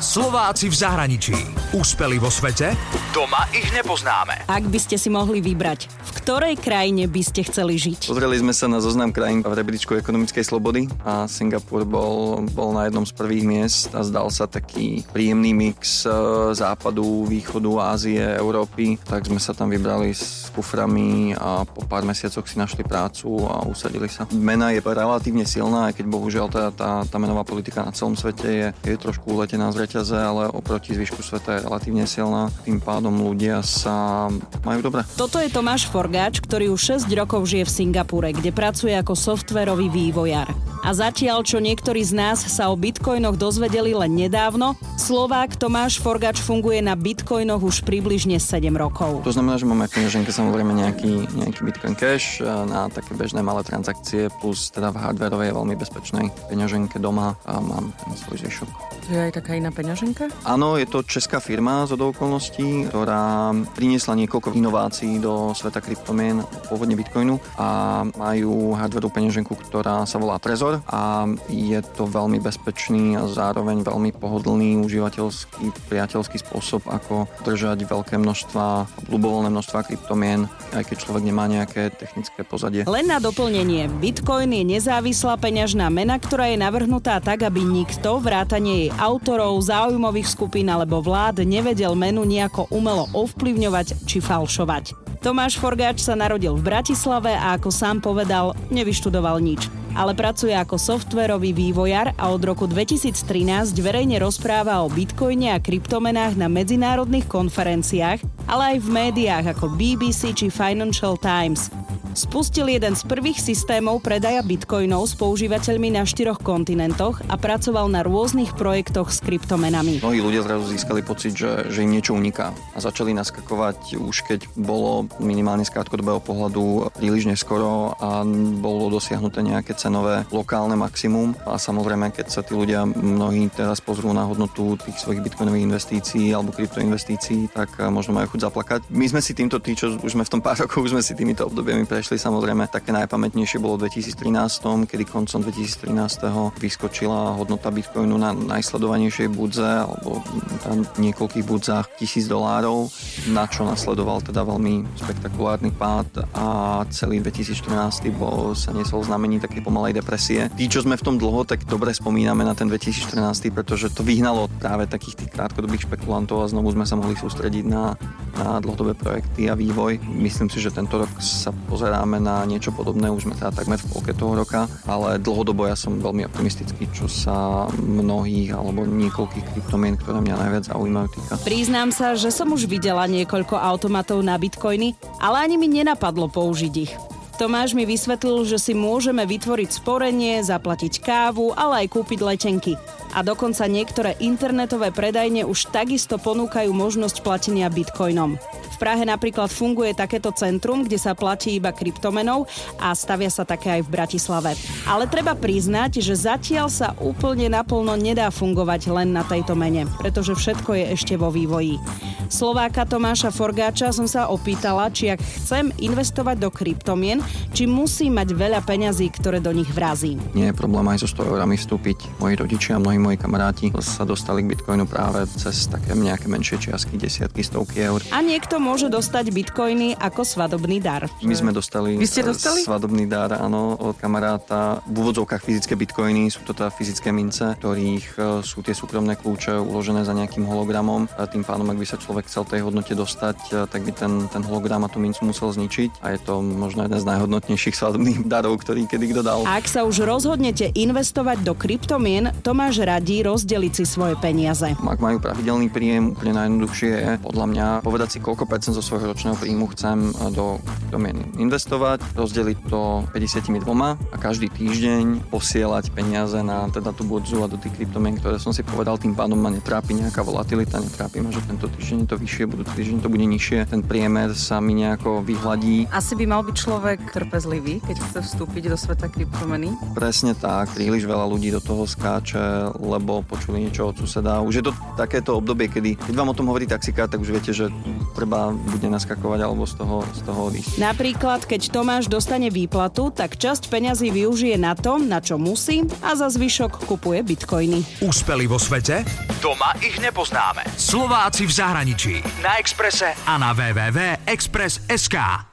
Slováci v zahraničí. Úspeli vo svete? Doma ich nepoznáme. Ak by ste si mohli vybrať, v ktorej krajine by ste chceli žiť? Pozreli sme sa na zoznam krajín v rebríčku ekonomickej slobody a Singapur bol, bol na jednom z prvých miest a zdal sa taký príjemný mix e, západu, východu, Ázie, Európy. Tak sme sa tam vybrali s kuframi a po pár mesiacoch si našli prácu a usadili sa. Mena je relatívne silná, aj keď bohužiaľ tá, tá, tá menová politika na celom svete je, je trošku uletená z reťaze, ale oproti zvyšku sveta je relatívne silná. Tým pádom ľudia sa majú dobre. Toto je Tomáš Forgáč, ktorý už 6 rokov žije v Singapúre, kde pracuje ako softverový vývojar. A zatiaľ, čo niektorí z nás sa o bitcoinoch dozvedeli len nedávno, Slovák Tomáš Forgač funguje na bitcoinoch už približne 7 rokov. To znamená, že máme v peňaženke samozrejme nejaký, nejaký bitcoin cash na také bežné malé transakcie, plus teda v hardwareovej je veľmi bezpečnej peňaženke doma a mám ten svoj zvyšok. To je aj taká iná peňaženka? Áno, je to česká firma z okolností, ktorá priniesla niekoľko inovácií do sveta kryptomien, pôvodne bitcoinu a majú hardwareovú peňaženku, ktorá sa volá Trezor a je to veľmi bezpečný a zároveň veľmi pohodlný, užívateľský, priateľský spôsob, ako držať veľké množstva, ľubovoľné množstva kryptomien, aj keď človek nemá nejaké technické pozadie. Len na doplnenie, Bitcoin je nezávislá peňažná mena, ktorá je navrhnutá tak, aby nikto, vrátanie jej autorov, záujmových skupín alebo vlád nevedel menu nejako umelo ovplyvňovať či falšovať. Tomáš Forgáč sa narodil v Bratislave a ako sám povedal, nevyštudoval nič ale pracuje ako softverový vývojar a od roku 2013 verejne rozpráva o bitcoine a kryptomenách na medzinárodných konferenciách, ale aj v médiách ako BBC či Financial Times spustil jeden z prvých systémov predaja bitcoinov s používateľmi na štyroch kontinentoch a pracoval na rôznych projektoch s kryptomenami. Mnohí ľudia zrazu získali pocit, že, že im niečo uniká a začali naskakovať už keď bolo minimálne z krátkodobého pohľadu príliš neskoro a bolo dosiahnuté nejaké cenové lokálne maximum a samozrejme, keď sa tí ľudia mnohí teraz pozrú na hodnotu tých svojich bitcoinových investícií alebo kryptoinvestícií, tak možno majú chuť zaplakať. My sme si týmto, tí, čo už sme v tom pár rokov, už sme si týmito obdobiami pre prešli samozrejme. Také najpamätnejšie bolo v 2013, kedy koncom 2013 vyskočila hodnota Bitcoinu na najsledovanejšej budze alebo tam niekoľkých budzách tisíc dolárov, na čo nasledoval teda veľmi spektakulárny pád a celý 2014 bol, sa nesol znamení také pomalej depresie. Tí, čo sme v tom dlho, tak dobre spomíname na ten 2014, pretože to vyhnalo práve takých tých krátkodobých špekulantov a znovu sme sa mohli sústrediť na, na dlhodobé projekty a vývoj. Myslím si, že tento rok sa pozerá pozeráme na niečo podobné, už sme teda takmer v polke toho roka, ale dlhodobo ja som veľmi optimistický, čo sa mnohých alebo niekoľkých kryptomien, ktoré mňa najviac zaujímajú, týka. Priznám sa, že som už videla niekoľko automatov na bitcoiny, ale ani mi nenapadlo použiť ich. Tomáš mi vysvetlil, že si môžeme vytvoriť sporenie, zaplatiť kávu, ale aj kúpiť letenky. A dokonca niektoré internetové predajne už takisto ponúkajú možnosť platenia bitcoinom. Prahe napríklad funguje takéto centrum, kde sa platí iba kryptomenou a stavia sa také aj v Bratislave. Ale treba priznať, že zatiaľ sa úplne naplno nedá fungovať len na tejto mene, pretože všetko je ešte vo vývoji. Slováka Tomáša Forgáča som sa opýtala, či ak chcem investovať do kryptomien, či musí mať veľa peňazí, ktoré do nich vrazí. Nie je problém aj so 100 eurami vstúpiť. Moji rodičia a mnohí moji kamaráti sa dostali k bitcoinu práve cez také nejaké menšie čiastky, desiatky, stovky eur. A niekto môže dostať bitcoiny ako svadobný dar. My sme dostali, Vy ste dostali? svadobný dar, áno, od kamaráta. V úvodzovkách fyzické bitcoiny sú to teda fyzické mince, ktorých e, sú tie súkromné kľúče uložené za nejakým hologramom. A tým pádom, ak by sa človek chcel tej hodnote dostať, e, tak by ten, ten hologram a tú mincu musel zničiť. A je to možno jeden z najhodnotnejších svadobných darov, ktorý kedy kto dal. Ak sa už rozhodnete investovať do kryptomien, Tomáš radí rozdeliť si svoje peniaze. Ak majú pravidelný príjem, úplne najjednoduchšie je podľa mňa povedať si, koľko percent zo svojho ročného príjmu chcem eh, do domien investovať, rozdeliť to 52 a každý týždeň posielať peniaze na teda tú budzu a do tých kryptomien, ktoré som si povedal, tým pádom ma netrápi nejaká volatilita, netrápi ma, že tento týždeň je to vyššie, budúci týždeň to bude nižšie, ten priemer sa mi nejako vyhladí. Asi by mal byť človek trpezlivý, keď chce vstúpiť do sveta kryptomeny. Presne tak, príliš veľa ľudí do toho skáče, lebo počuli niečo od suseda. Už je to takéto obdobie, kedy keď vám o tom hovorí taxikár, tak už viete, že treba a buď naskakovať alebo z toho, z toho odísť. Napríklad, keď Tomáš dostane výplatu, tak časť peňazí využije na to, na čo musí a za zvyšok kupuje bitcoiny. Úspeli vo svete? Doma ich nepoznáme. Slováci v zahraničí. Na Exprese a na www.express.sk.